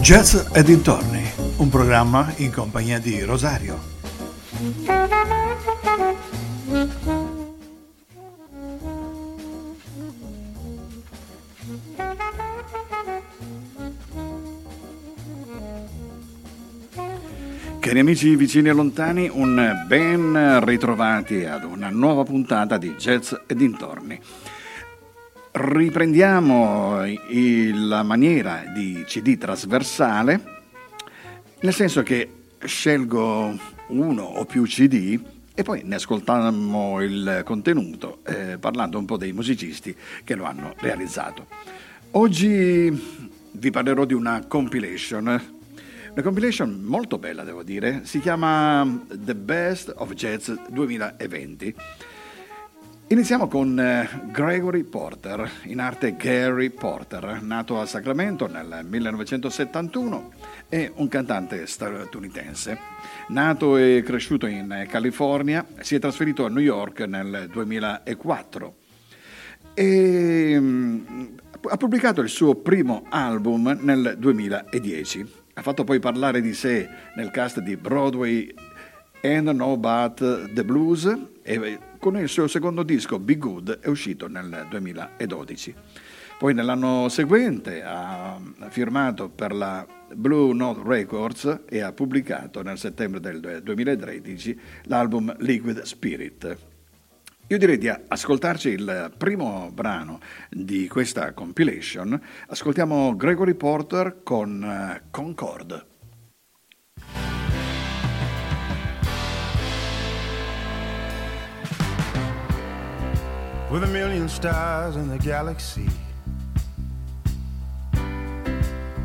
Jazz e dintorni, un programma in compagnia di Rosario. Cari amici vicini e lontani, un ben ritrovati ad una nuova puntata di Jazz e dintorni. Riprendiamo la maniera di CD trasversale, nel senso che scelgo uno o più CD e poi ne ascoltiamo il contenuto eh, parlando un po' dei musicisti che lo hanno realizzato. Oggi vi parlerò di una compilation, una compilation molto bella devo dire, si chiama The Best of Jazz 2020 Iniziamo con eh, Gregory Porter, in arte Gary Porter, nato a Sacramento nel 1971, è un cantante statunitense. Nato e cresciuto in California, si è trasferito a New York nel 2004 e mm, ha pubblicato il suo primo album nel 2010. Ha fatto poi parlare di sé nel cast di Broadway And No But The Blues e con il suo secondo disco Be Good è uscito nel 2012. Poi nell'anno seguente ha firmato per la Blue Note Records e ha pubblicato nel settembre del 2013 l'album Liquid Spirit. Io direi di ascoltarci il primo brano di questa compilation. Ascoltiamo Gregory Porter con eh, Concord. With a million stars in the galaxy.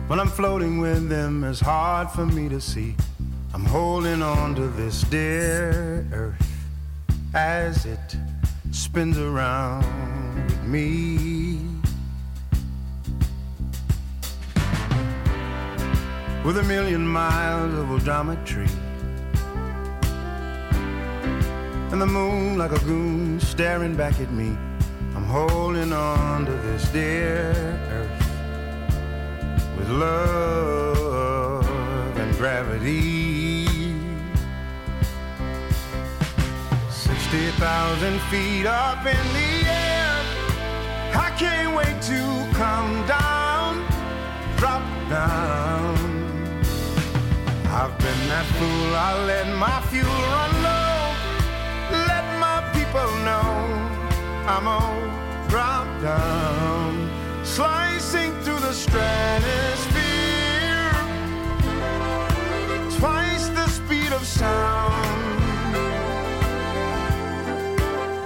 When I'm floating with them, it's hard for me to see. I'm holding on to this dear earth as it spins around with me. With a million miles of odometry and the moon like a goon staring back at me. I'm holding on to this dear earth with love and gravity. 60,000 feet up in the air. I can't wait to come down, drop down. I've been that fool, I let my fuel run low I'm on drop down, slicing through the stratosphere, twice the speed of sound.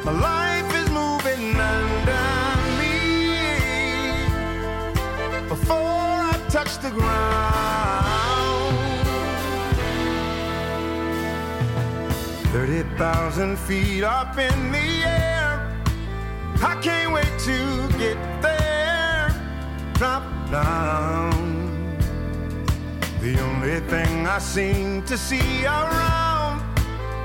My life is moving under me before I touch the ground. 30,000 feet up in the air. I can't wait to get there. Drop down. The only thing I seem to see around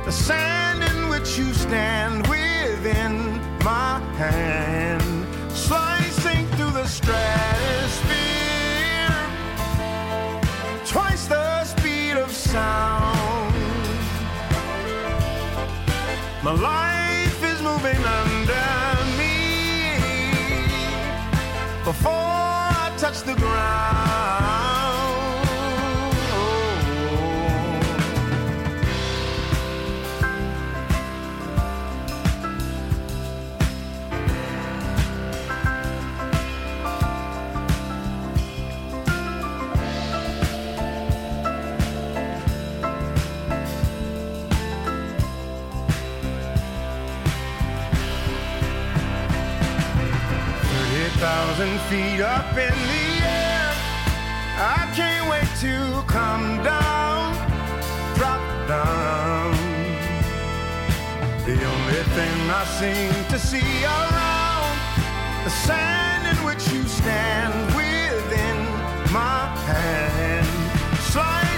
the sand in which you stand within my hand, slicing through the stratosphere, twice the speed of sound. My life before I touch the ground. Feet up in the air. I can't wait to come down, drop down. The only thing I seem to see around the sand in which you stand within my hand, slicing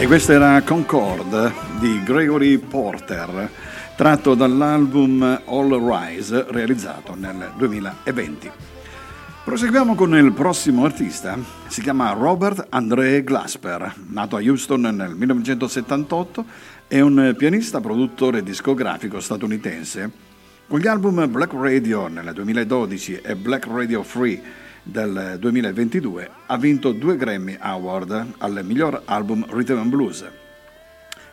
E questa era Concord di Gregory Porter, tratto dall'album All Rise realizzato nel 2020. Proseguiamo con il prossimo artista, si chiama Robert André Glasper, nato a Houston nel 1978, è un pianista produttore discografico statunitense. Con gli album Black Radio nel 2012 e Black Radio Free del 2022 ha vinto due Grammy Award al miglior album Rhythm and Blues.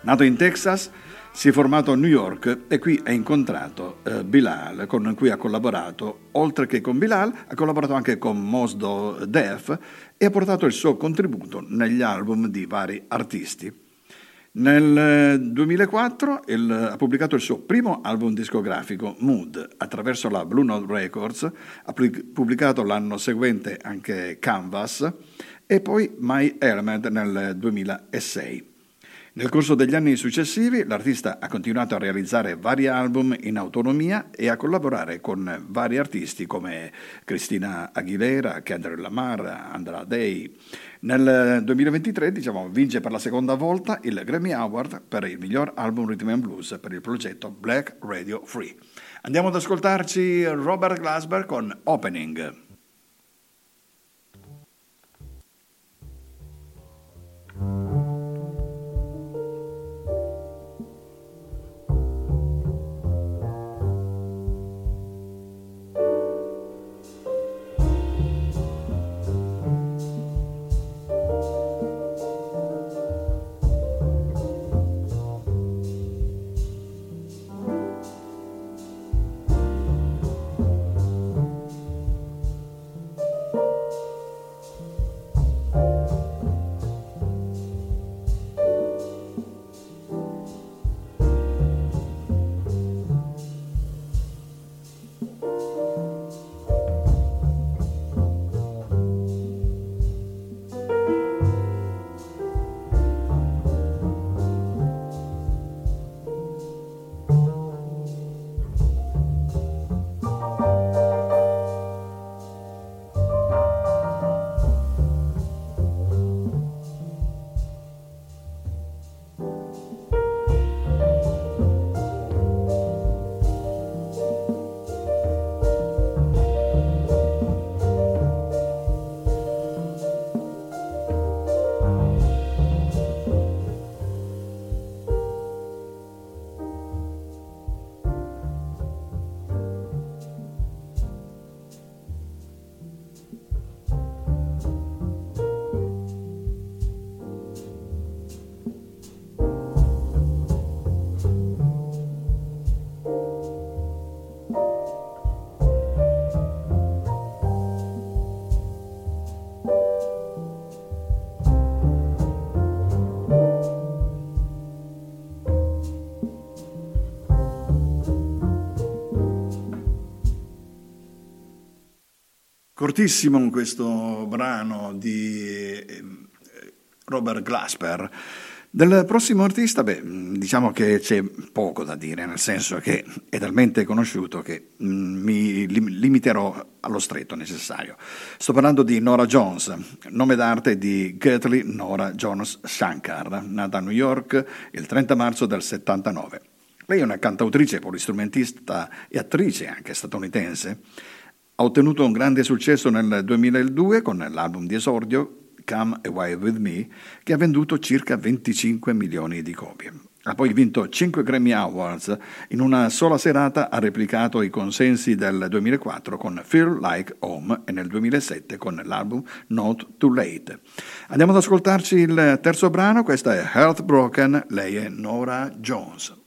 Nato in Texas, si è formato a New York e qui ha incontrato eh, Bilal, con cui ha collaborato. Oltre che con Bilal, ha collaborato anche con Mosdo Def e ha portato il suo contributo negli album di vari artisti. Nel 2004 eh, il, ha pubblicato il suo primo album discografico, Mood, attraverso la Blue Note Records, ha pubblicato l'anno seguente anche Canvas e poi My Element nel 2006. Nel corso degli anni successivi l'artista ha continuato a realizzare vari album in autonomia e a collaborare con vari artisti come Cristina Aguilera, Kendrick Lamar, Andra Day. Nel 2023 diciamo, vince per la seconda volta il Grammy Award per il miglior album Rhythm and Blues per il progetto Black Radio Free. Andiamo ad ascoltarci Robert Glasper con Opening. Cortissimo questo brano di ehm, Robert Glasper. Del prossimo artista, beh, diciamo che c'è poco da dire, nel senso che è talmente conosciuto che mm, mi limiterò allo stretto necessario. Sto parlando di Nora Jones, nome d'arte di Gertrude Nora Jones Shankar, nata a New York il 30 marzo del 79. Lei è una cantautrice, polistrumentista e attrice anche statunitense ha ottenuto un grande successo nel 2002 con l'album di esordio Come Away With Me, che ha venduto circa 25 milioni di copie. Ha poi vinto 5 Grammy Awards. In una sola serata ha replicato i consensi del 2004 con Feel Like Home e nel 2007 con l'album Not Too Late. Andiamo ad ascoltarci il terzo brano, questa è Heartbroken, lei è Nora Jones.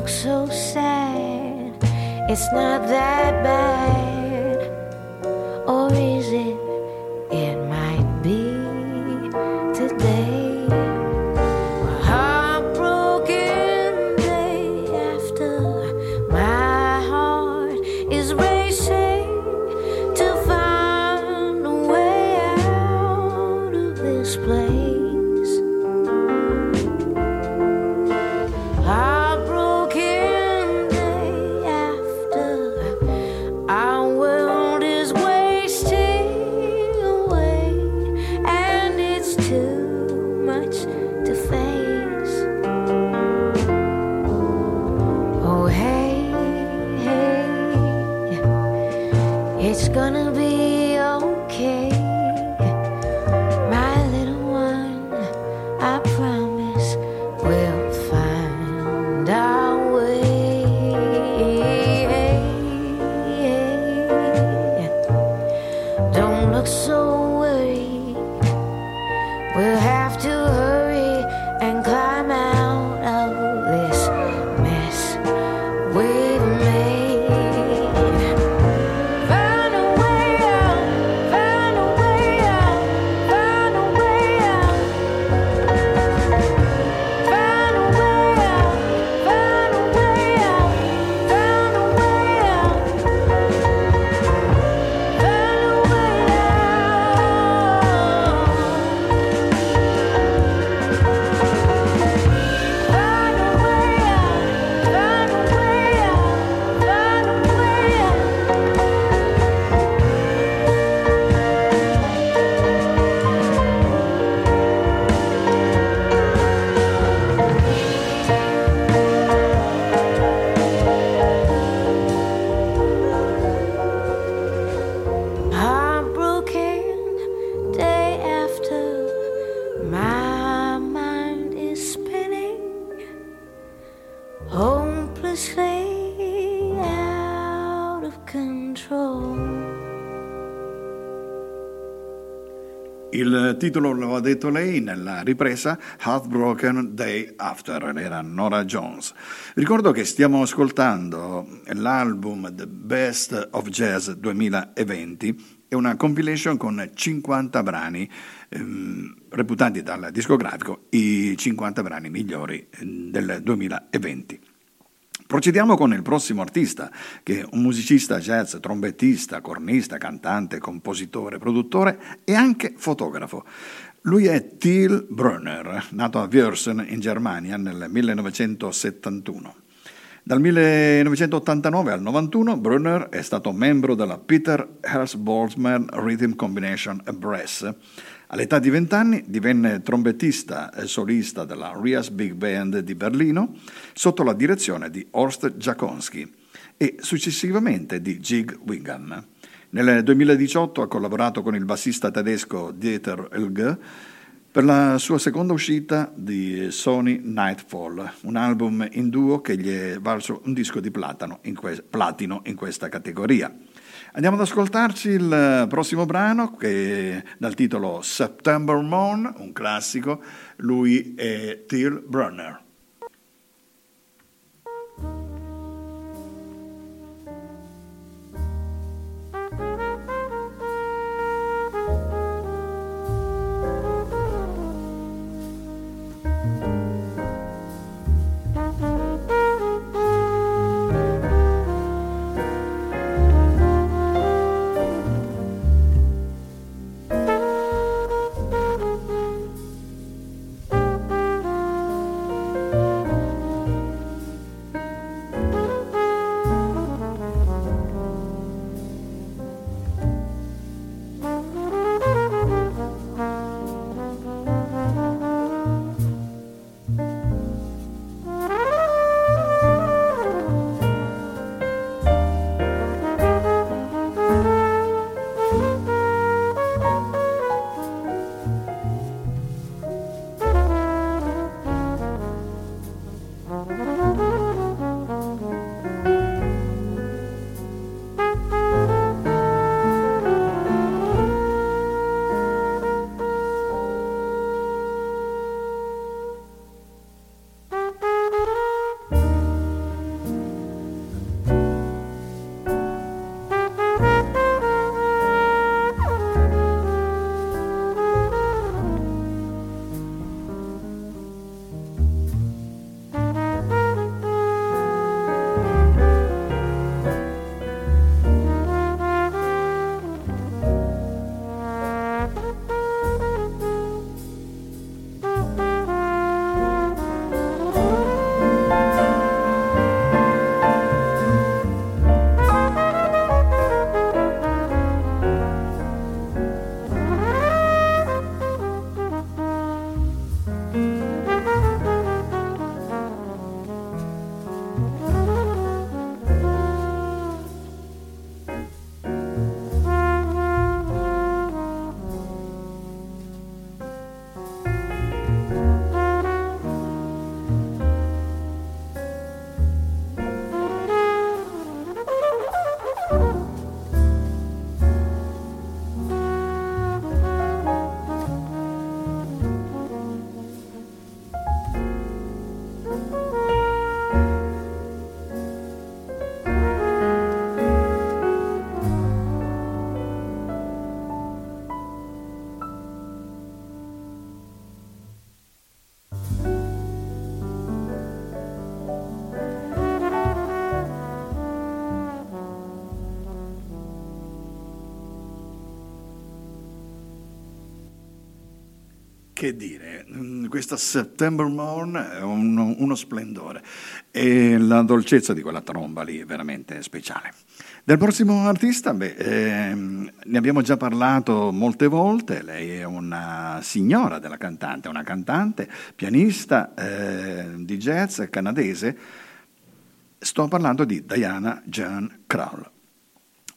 Look so sad, it's not that bad. Or is it? Titolo lo ha detto lei nella ripresa Heartbroken Day After, era Nora Jones. Ricordo che stiamo ascoltando l'album The Best of Jazz 2020, è una compilation con 50 brani ehm, reputati dal discografico i 50 brani migliori eh, del 2020. Procediamo con il prossimo artista, che è un musicista jazz, trombettista, cornista, cantante, compositore, produttore e anche fotografo. Lui è Till Brunner, nato a Wörsen in Germania nel 1971. Dal 1989 al 91 Brunner è stato membro della Peter Hersbolzman Rhythm Combination Brass. All'età di 20 anni divenne trombettista e solista della Rias Big Band di Berlino sotto la direzione di Horst Jakonski e successivamente di Jig Wingham. Nel 2018 ha collaborato con il bassista tedesco Dieter Elge per la sua seconda uscita di Sony Nightfall, un album in duo che gli è valso un disco di platino in, que- platino in questa categoria. Andiamo ad ascoltarci il prossimo brano che dal titolo September Moon, un classico. Lui è Till Brunner. Che dire, mm, questa September Morn è un- uno splendore e la dolcezza di quella tromba lì è veramente speciale. Del prossimo artista, beh, ehm, ne abbiamo già parlato molte volte, lei è una signora della cantante, una cantante, pianista eh, di jazz canadese, sto parlando di Diana Jean Krall.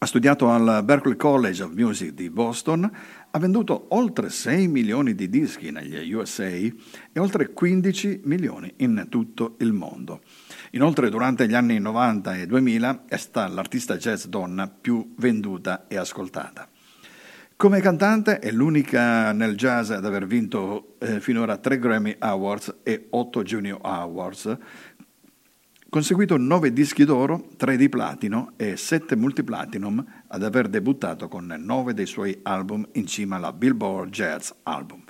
Ha studiato al Berklee College of Music di Boston, ha venduto oltre 6 milioni di dischi negli USA e oltre 15 milioni in tutto il mondo. Inoltre durante gli anni 90 e 2000 è stata l'artista jazz donna più venduta e ascoltata. Come cantante è l'unica nel jazz ad aver vinto eh, finora 3 Grammy Awards e 8 Junior Awards, conseguito 9 dischi d'oro, 3 di platino e 7 multiplatinum ad aver debuttato con 9 dei suoi album in cima alla Billboard Jazz Album.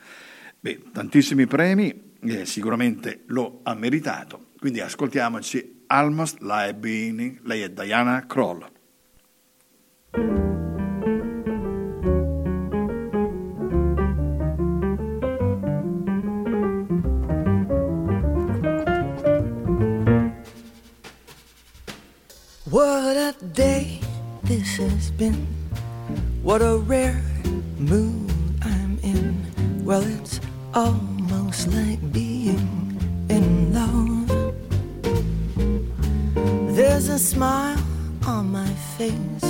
Beh, tantissimi premi, eh, sicuramente lo ha meritato, quindi ascoltiamoci Almost Like Being, lei è Diana Kroll. What a day this has been. What a rare mood I'm in. Well, it's almost like being in love. There's a smile on my face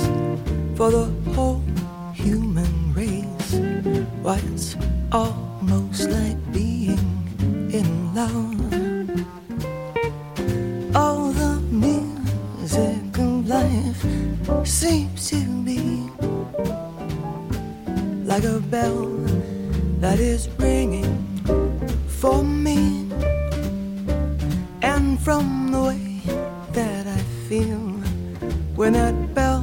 for the whole human race. Why, it's almost like being in love. Like a bell that is ringing for me. And from the way that I feel when that bell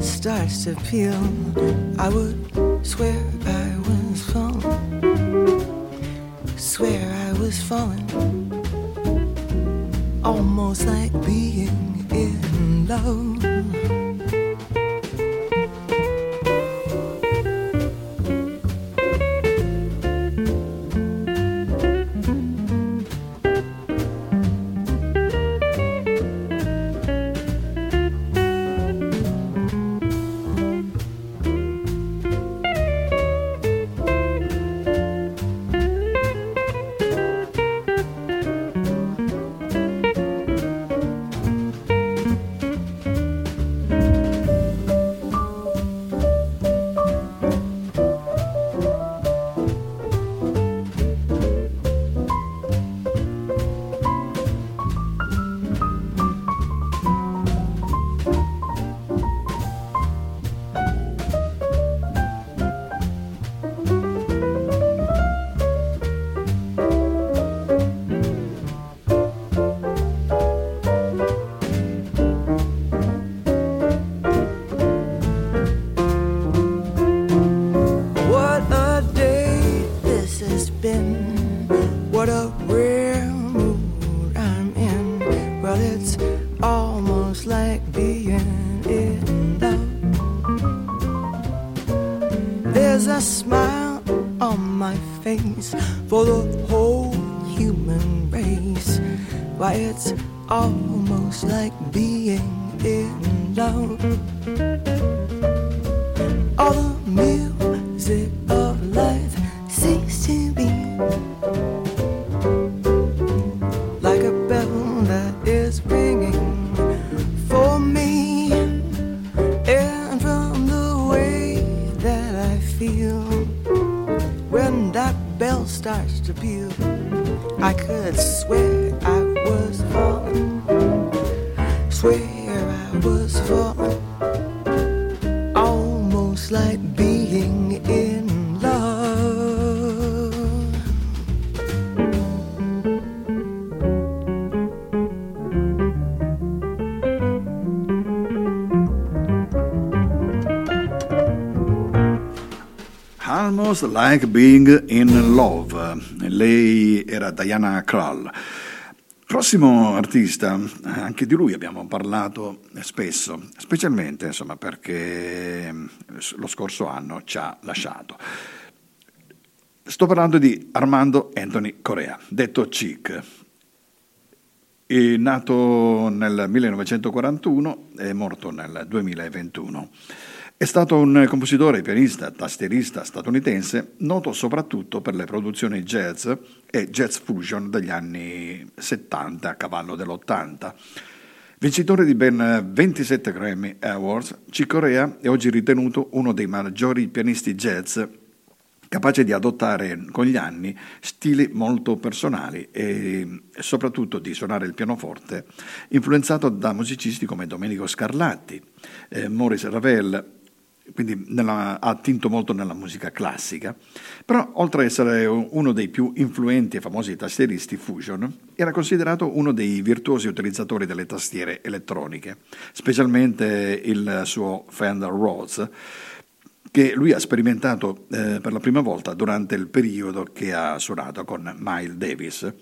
starts to peal, I would swear I was falling. Swear I was falling almost like being in love. Almost like being in love. Like Being in Love. Lei era Diana Krall. Prossimo artista, anche di lui abbiamo parlato spesso, specialmente insomma, perché lo scorso anno ci ha lasciato. Sto parlando di Armando Anthony Correa, detto Chic. È nato nel 1941 e morto nel 2021. È stato un compositore, pianista, tastierista statunitense, noto soprattutto per le produzioni jazz e jazz fusion degli anni 70 a cavallo dell'80. Vincitore di ben 27 Grammy Awards, Chick Corea è oggi ritenuto uno dei maggiori pianisti jazz capace di adottare con gli anni stili molto personali e soprattutto di suonare il pianoforte, influenzato da musicisti come Domenico Scarlatti, eh, Maurice Ravel, quindi nella, ha attinto molto nella musica classica, però oltre ad essere uno dei più influenti e famosi tastieristi fusion, era considerato uno dei virtuosi utilizzatori delle tastiere elettroniche, specialmente il suo Fender Rhodes, che lui ha sperimentato eh, per la prima volta durante il periodo che ha suonato con Miles Davis.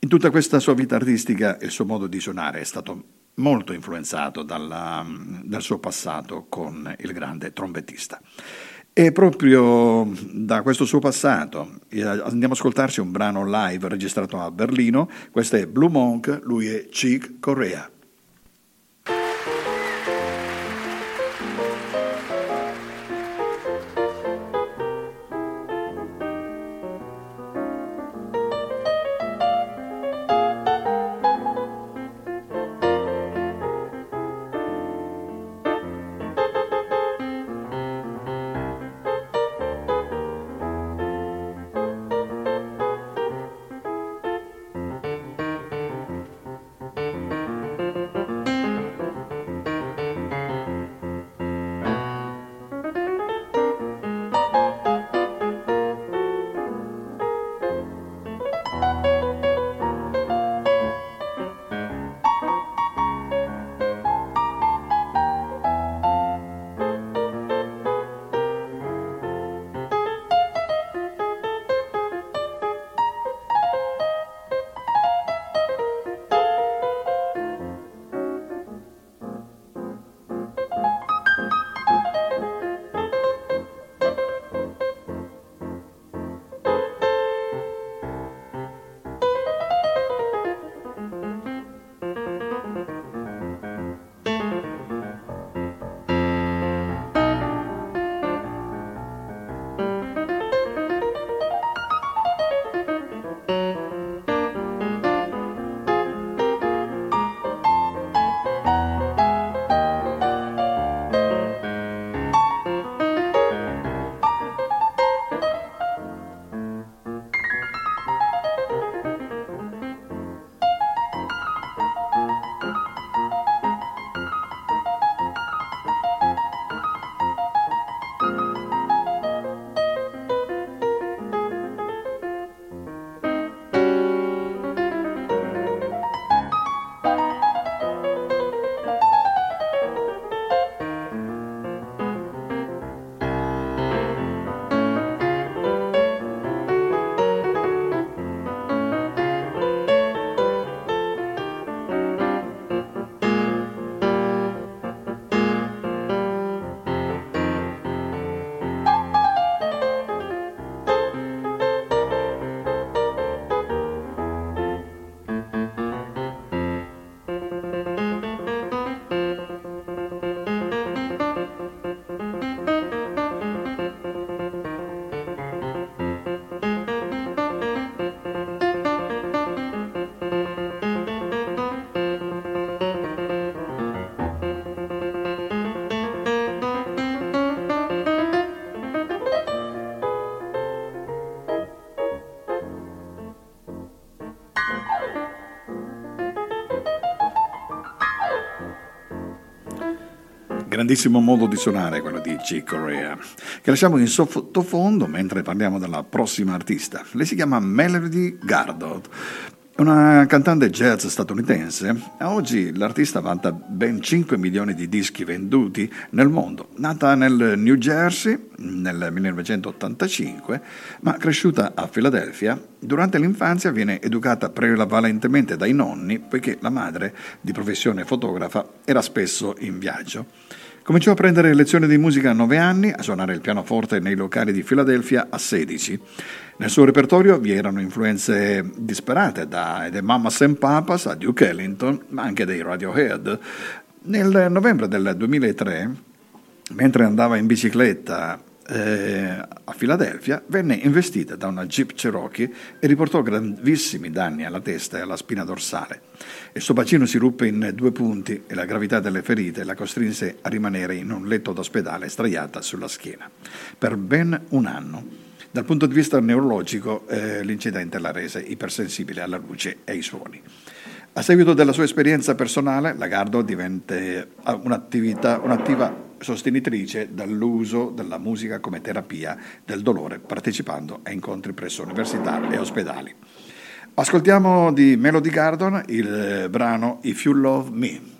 In tutta questa sua vita artistica il suo modo di suonare è stato molto influenzato dalla, dal suo passato con il grande trombettista. E proprio da questo suo passato eh, andiamo ad ascoltarci un brano live registrato a Berlino, questo è Blue Monk, lui è Chick Correa. Grandissimo modo di suonare quello di Chick Corea, che lasciamo in sottofondo mentre parliamo della prossima artista. Lei si chiama Melody Gardot, una cantante jazz statunitense. Oggi l'artista vanta ben 5 milioni di dischi venduti nel mondo. Nata nel New Jersey nel 1985, ma cresciuta a Filadelfia, durante l'infanzia viene educata prevalentemente dai nonni, poiché la madre, di professione fotografa, era spesso in viaggio. Cominciò a prendere lezioni di musica a 9 anni, a suonare il pianoforte nei locali di Filadelfia a 16. Nel suo repertorio vi erano influenze disperate da The Mamas and Papas a Duke Ellington, ma anche dei Radiohead. Nel novembre del 2003, mentre andava in bicicletta eh, a Filadelfia, venne investita da una Jeep Cherokee e riportò gravissimi danni alla testa e alla spina dorsale. Il suo bacino si ruppe in due punti e la gravità delle ferite la costrinse a rimanere in un letto d'ospedale straiata sulla schiena per ben un anno. Dal punto di vista neurologico, eh, l'incidente la rese ipersensibile alla luce e ai suoni. A seguito della sua esperienza personale, Lagardo diventa un'attività, un'attiva sostenitrice dell'uso della musica come terapia del dolore, partecipando a incontri presso università e ospedali. Ascoltiamo di Melody Gardon il brano If You Love Me.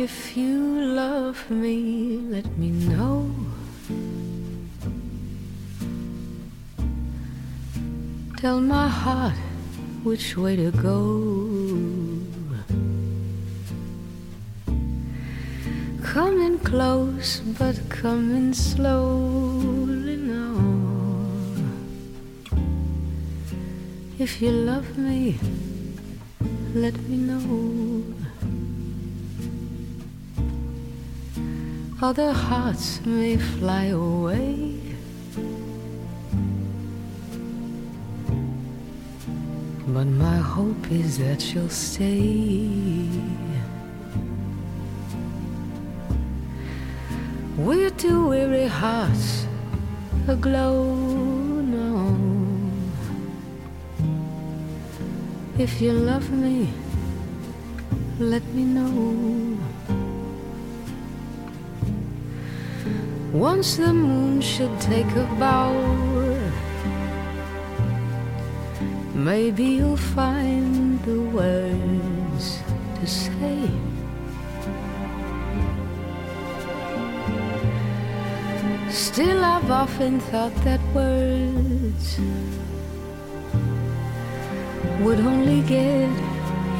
If you love me, let me know. Tell my heart which way to go. Coming close, but coming slowly now. If you love me, let me know. Other hearts may fly away. But my hope is that you'll stay. We're two weary hearts aglow now. If you love me, let me know. Once the moon should take a bow, maybe you'll find the words to say. Still, I've often thought that words would only get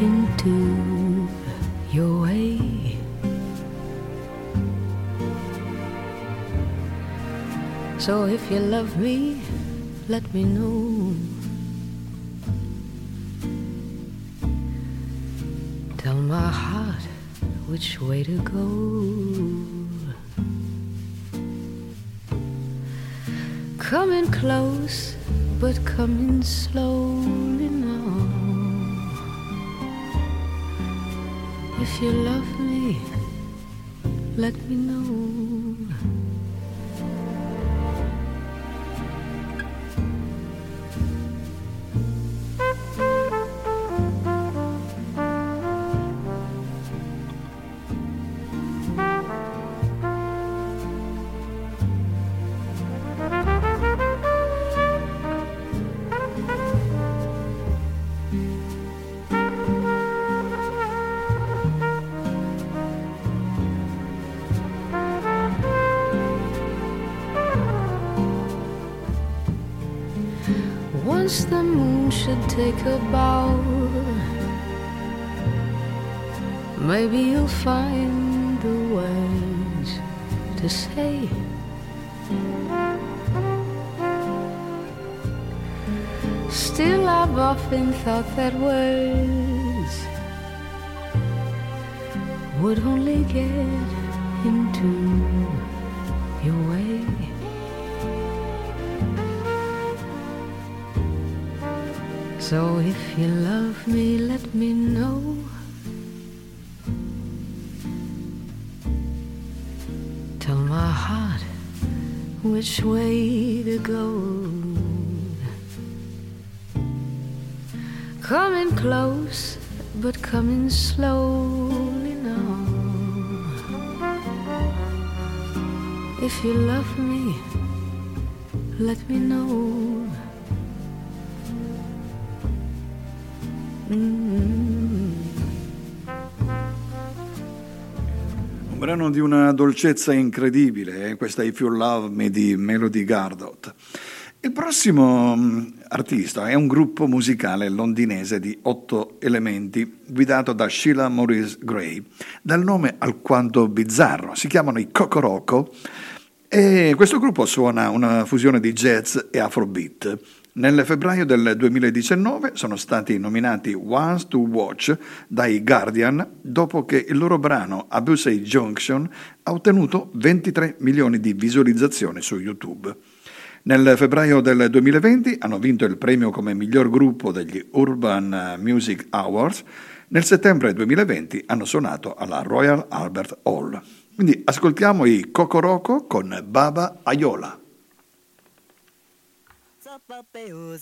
into your way. So if you love me, let me know. Tell my heart which way to go. Coming close, but coming slowly now. If you love me, let me know. The moon should take a bow, maybe you'll find the words to say. Still, I've often thought that words would only get into your So if you love me, let me know. Tell my heart which way to go. Coming close, but coming slowly now. If you love me, let me know. Di una dolcezza incredibile, eh? questa If You Love Me di Melody Gardot. Il prossimo mm, artista è un gruppo musicale londinese di otto elementi guidato da Sheila Maurice Gray, dal nome alquanto bizzarro. Si chiamano i Cocoroco e questo gruppo suona una fusione di jazz e afrobeat. Nel febbraio del 2019 sono stati nominati Ones to Watch dai Guardian dopo che il loro brano Abusey Junction ha ottenuto 23 milioni di visualizzazioni su YouTube. Nel febbraio del 2020 hanno vinto il premio come miglior gruppo degli Urban Music Awards. Nel settembre 2020 hanno suonato alla Royal Albert Hall. Quindi ascoltiamo i Cocoroco con Baba Ayola. Sapapeo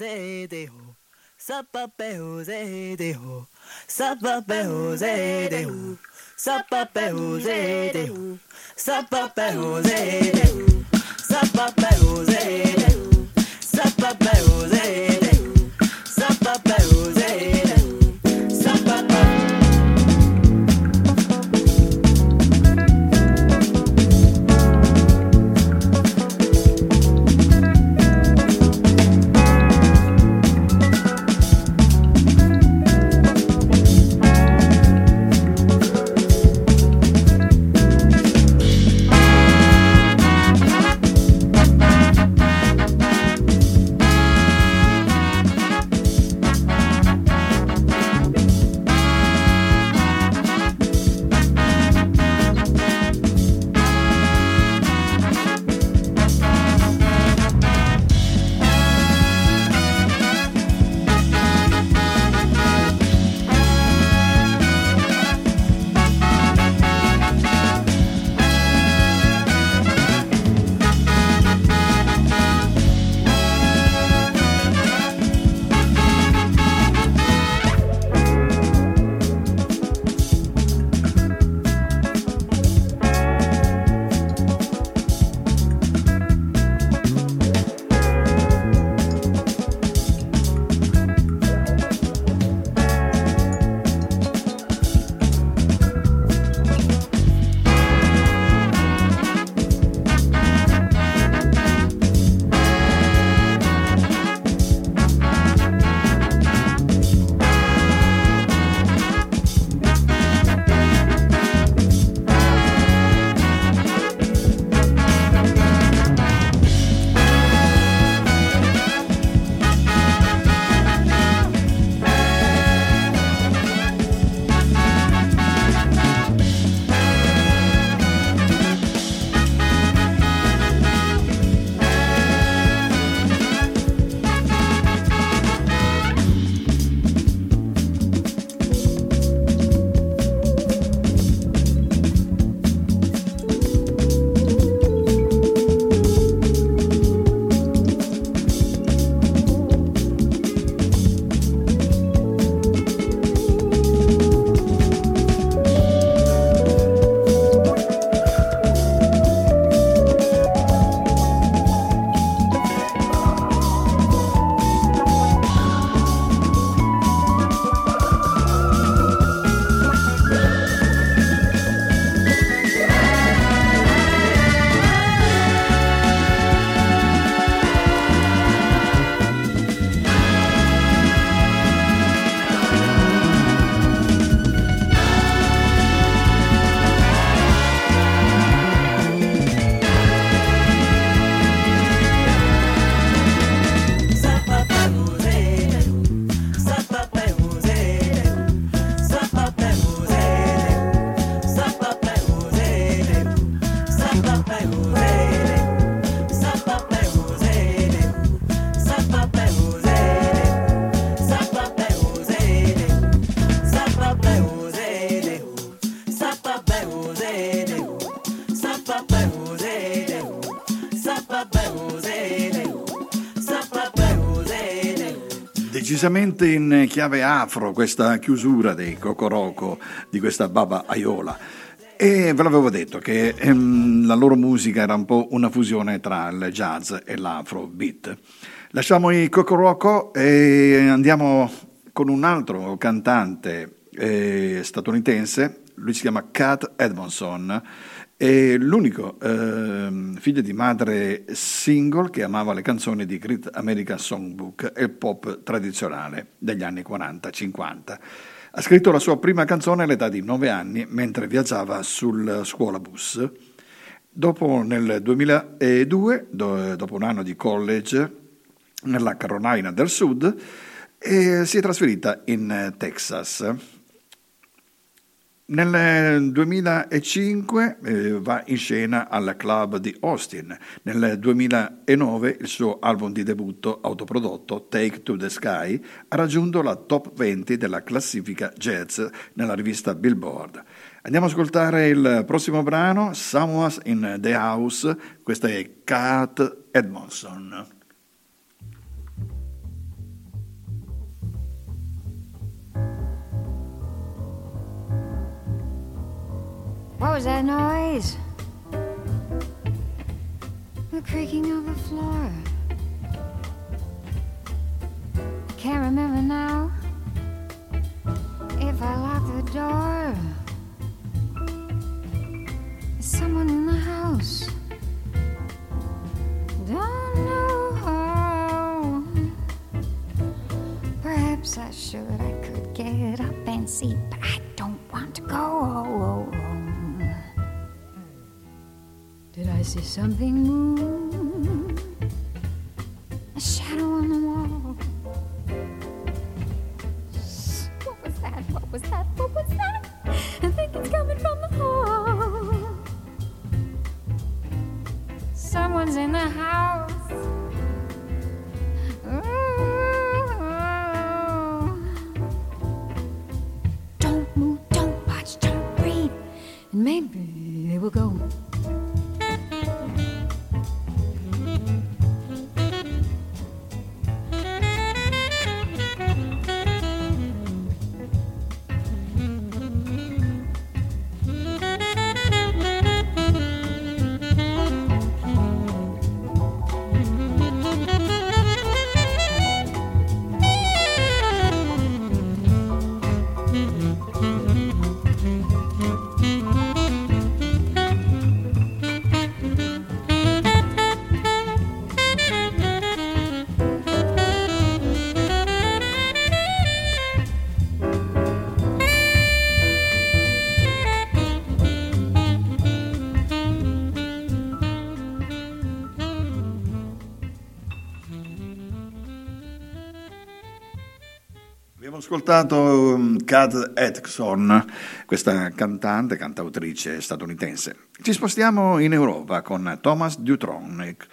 Decisamente in chiave afro questa chiusura dei Cocoroco di questa Baba Aiola. E ve l'avevo detto che ehm, la loro musica era un po' una fusione tra il jazz e l'afrobeat. Lasciamo i Cocoroco e andiamo con un altro cantante eh, statunitense, lui si chiama Cat Edmondson, è l'unico ehm, figlio di madre single che amava le canzoni di Great American Songbook e il pop tradizionale degli anni 40-50. Ha scritto la sua prima canzone all'età di 9 anni mentre viaggiava sul scuolabus. Dopo, nel 2002, do- dopo un anno di college nella Carolina del Sud, eh, si è trasferita in eh, Texas. Nel 2005 eh, va in scena al club di Austin. Nel 2009 il suo album di debutto autoprodotto Take to the Sky ha raggiunto la top 20 della classifica jazz nella rivista Billboard. Andiamo ad ascoltare il prossimo brano, Someone's in the House. Questa è Kat Edmondson. Was that noise? The creaking of the floor. Can't remember now if I locked the door. Is someone in the house? Don't know how. Perhaps I should. I could get up and see, but I see something move? Ascoltato um, Kat Atkinson, questa cantante, cantautrice statunitense. Ci spostiamo in Europa con Thomas Dutronic.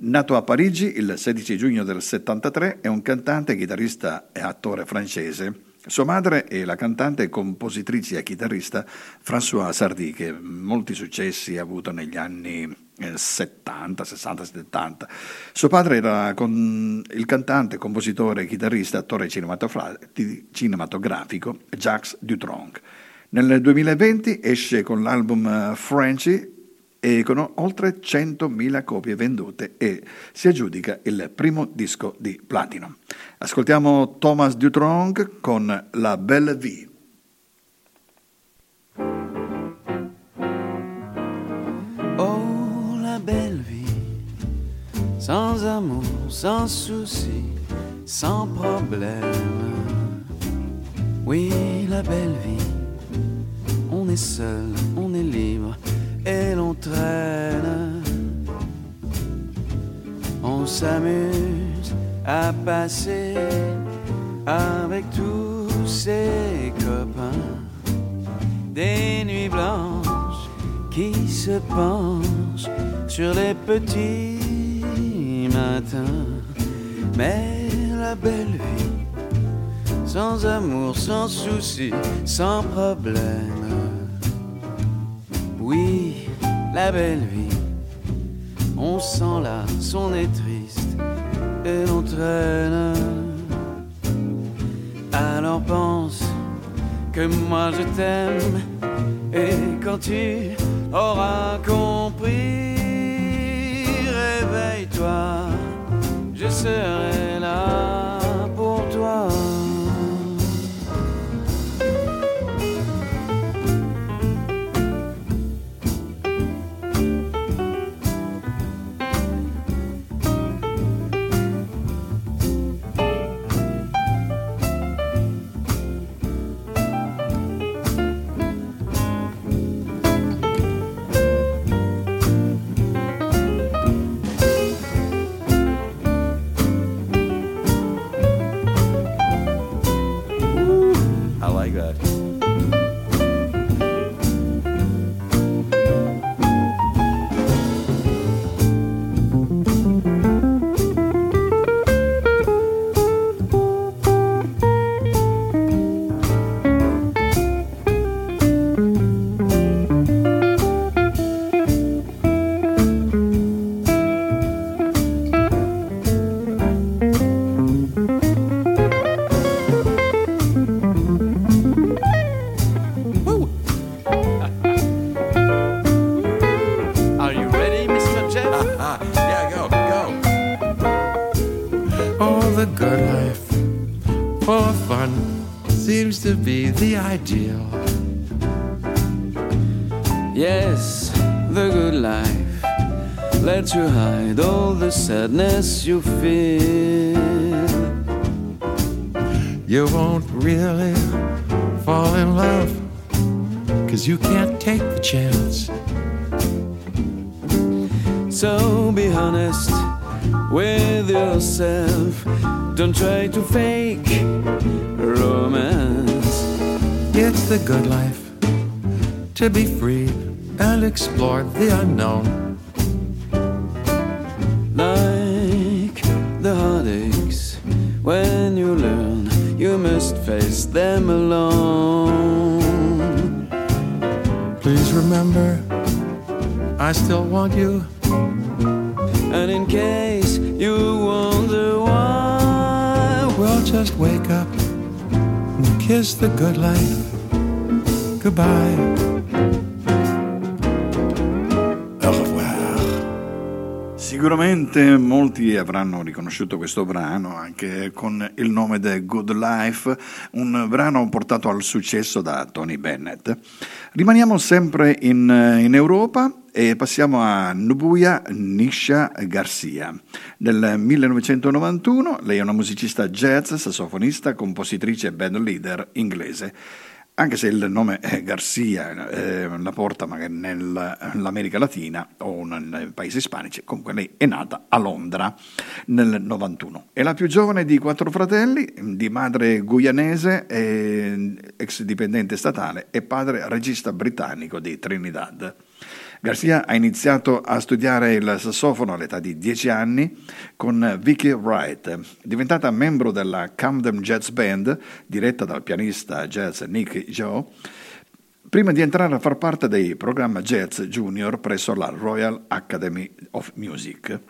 Nato a Parigi il 16 giugno del 73, è un cantante, chitarrista e attore francese. Sua madre è la cantante, compositrice e chitarrista François Sardy, che molti successi ha avuto negli anni eh, 70, 60, 70. Suo padre era il cantante, compositore, chitarrista attore cinematografico Jacques Dutronc. Nel 2020 esce con l'album eh, Frenchy e con oltre 100.000 copie vendute e si aggiudica il primo disco di platino. Ascoltiamo Thomas Dutronc con La Belle Vie. Oh, la belle vie, sans amour, sans souci, sans problème. Oui, la belle vie, on est seul, on est libre et l'on traîne. On s'amuse à passer avec tous ses copains des nuits blanches qui se penchent sur les petits matins. Mais la belle vie, sans amour, sans souci, sans problème. Oui, la belle vie, on s'en lasse, on est triste et l'on traîne. Alors pense que moi je t'aime et quand tu auras compris, réveille-toi, je serai là you feel. You won't really fall in love, cause you can't take the chance. So be honest with yourself. Don't try to fake romance. It's the good life to be free and explore the unknown. Must face them alone. Please remember, I still want you. And in case you wonder why, Well, just wake up and kiss the good life goodbye. Sicuramente molti avranno riconosciuto questo brano anche con il nome The Good Life, un brano portato al successo da Tony Bennett. Rimaniamo sempre in, in Europa e passiamo a Nubuya Nisha Garcia. Nel 1991 lei è una musicista jazz, sassofonista, compositrice e band leader inglese. Anche se il nome Garcia eh, la porta magari nell'America Latina o nei paesi ispanici, comunque lei è nata a Londra nel 91. È la più giovane di quattro fratelli, di madre guyanese, e ex dipendente statale e padre regista britannico di Trinidad. Garcia ha iniziato a studiare il sassofono all'età di 10 anni con Vicky Wright, diventata membro della Camden Jazz Band, diretta dal pianista jazz Nick Joe, prima di entrare a far parte dei programmi jazz junior presso la Royal Academy of Music.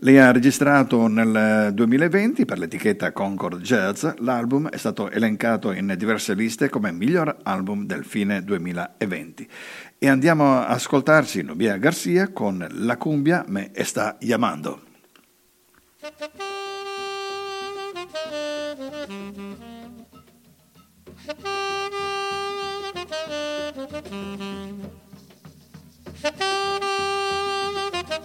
Lei ha registrato nel 2020 per l'etichetta Concord Jazz, l'album è stato elencato in diverse liste come miglior album del fine 2020. E andiamo a ascoltarci Nubia Garcia con La cumbia me está llamando. La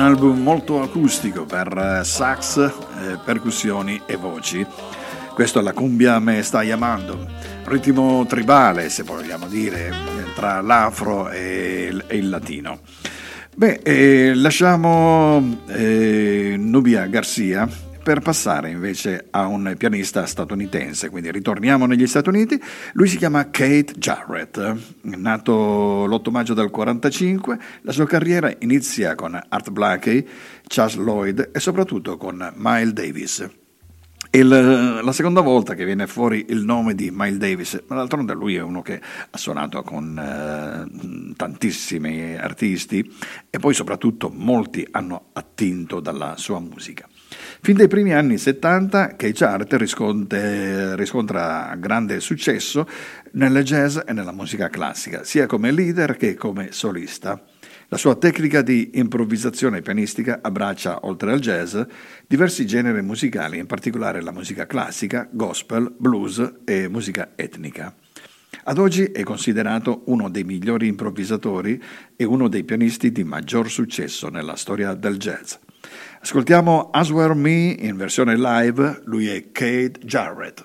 album molto acustico per eh, sax, eh, percussioni e voci. Questo è la cumbia me sta chiamando, ritmo tribale se vogliamo dire, tra l'afro e il, e il latino. Beh, eh, lasciamo eh, Nubia Garcia per passare invece a un pianista statunitense, quindi ritorniamo negli Stati Uniti, lui si chiama Kate Jarrett, nato l'8 maggio del 45, la sua carriera inizia con Art Blakey, Charles Lloyd e soprattutto con Miles Davis. Il, la seconda volta che viene fuori il nome di Miles Davis, ma d'altronde lui è uno che ha suonato con eh, tantissimi artisti e poi soprattutto molti hanno attinto dalla sua musica. Fin dai primi anni 70 Cage Art riscontra, riscontra grande successo nel jazz e nella musica classica, sia come leader che come solista. La sua tecnica di improvvisazione pianistica abbraccia, oltre al jazz, diversi generi musicali, in particolare la musica classica, gospel, blues e musica etnica. Ad oggi è considerato uno dei migliori improvvisatori e uno dei pianisti di maggior successo nella storia del jazz. Ascoltiamo As Were Me in versione live, lui è Kate Jarrett.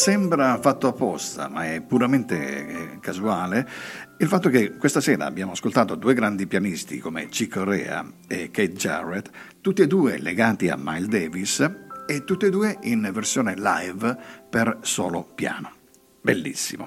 Sembra fatto apposta, ma è puramente eh, casuale, il fatto che questa sera abbiamo ascoltato due grandi pianisti come Chick Corea e Kate Jarrett, tutti e due legati a Miles Davis e tutti e due in versione live per solo piano. Bellissimo.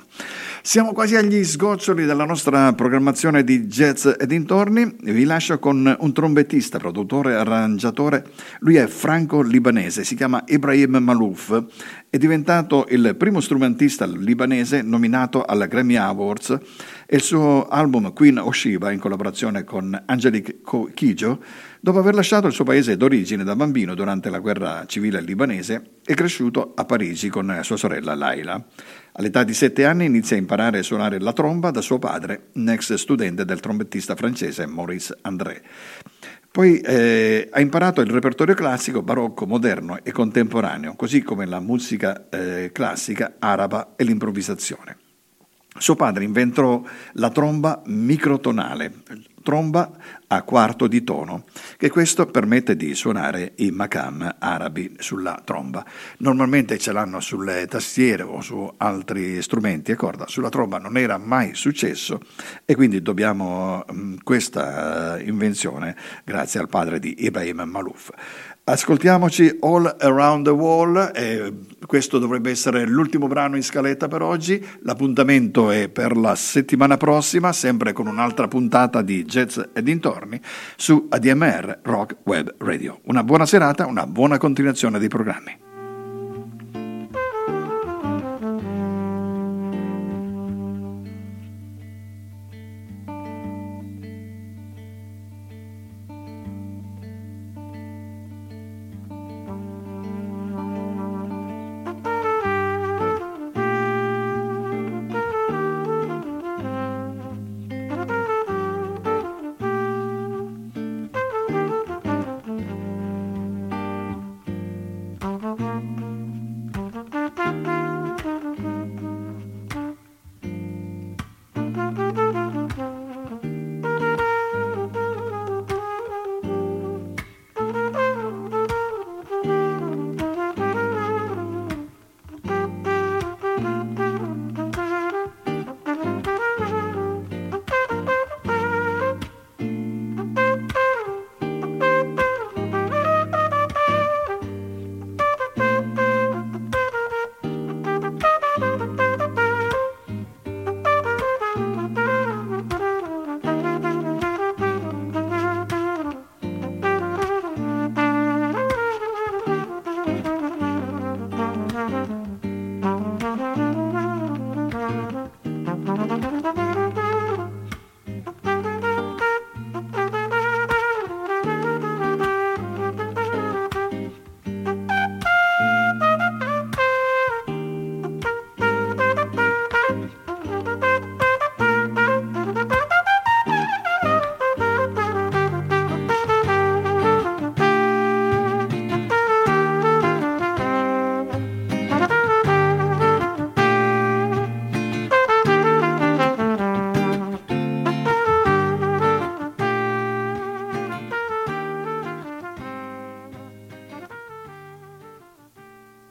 Siamo quasi agli sgoccioli della nostra programmazione di jazz e dintorni. Vi lascio con un trombettista, produttore, arrangiatore. Lui è franco-libanese, si chiama Ibrahim Malouf. È diventato il primo strumentista libanese nominato alla Grammy Awards e il suo album Queen Oshiba, in collaborazione con Angelique Kidjo, dopo aver lasciato il suo paese d'origine da bambino durante la guerra civile libanese, è cresciuto a Parigi con sua sorella Laila. All'età di sette anni inizia a imparare a suonare la tromba da suo padre, un ex studente del trombettista francese Maurice André. Poi eh, ha imparato il repertorio classico, barocco, moderno e contemporaneo, così come la musica eh, classica, araba e l'improvvisazione. Suo padre inventò la tromba microtonale, tromba a quarto di tono, che questo permette di suonare i makam arabi sulla tromba. Normalmente ce l'hanno sulle tastiere o su altri strumenti a corda, sulla tromba non era mai successo e quindi dobbiamo mh, questa eh, invenzione grazie al padre di Ibrahim Malouf. Ascoltiamoci All Around the Wall, eh, questo dovrebbe essere l'ultimo brano in scaletta per oggi, l'appuntamento è per la settimana prossima, sempre con un'altra puntata di Jazz e dintorni su ADMR Rock Web Radio. Una buona serata, una buona continuazione dei programmi.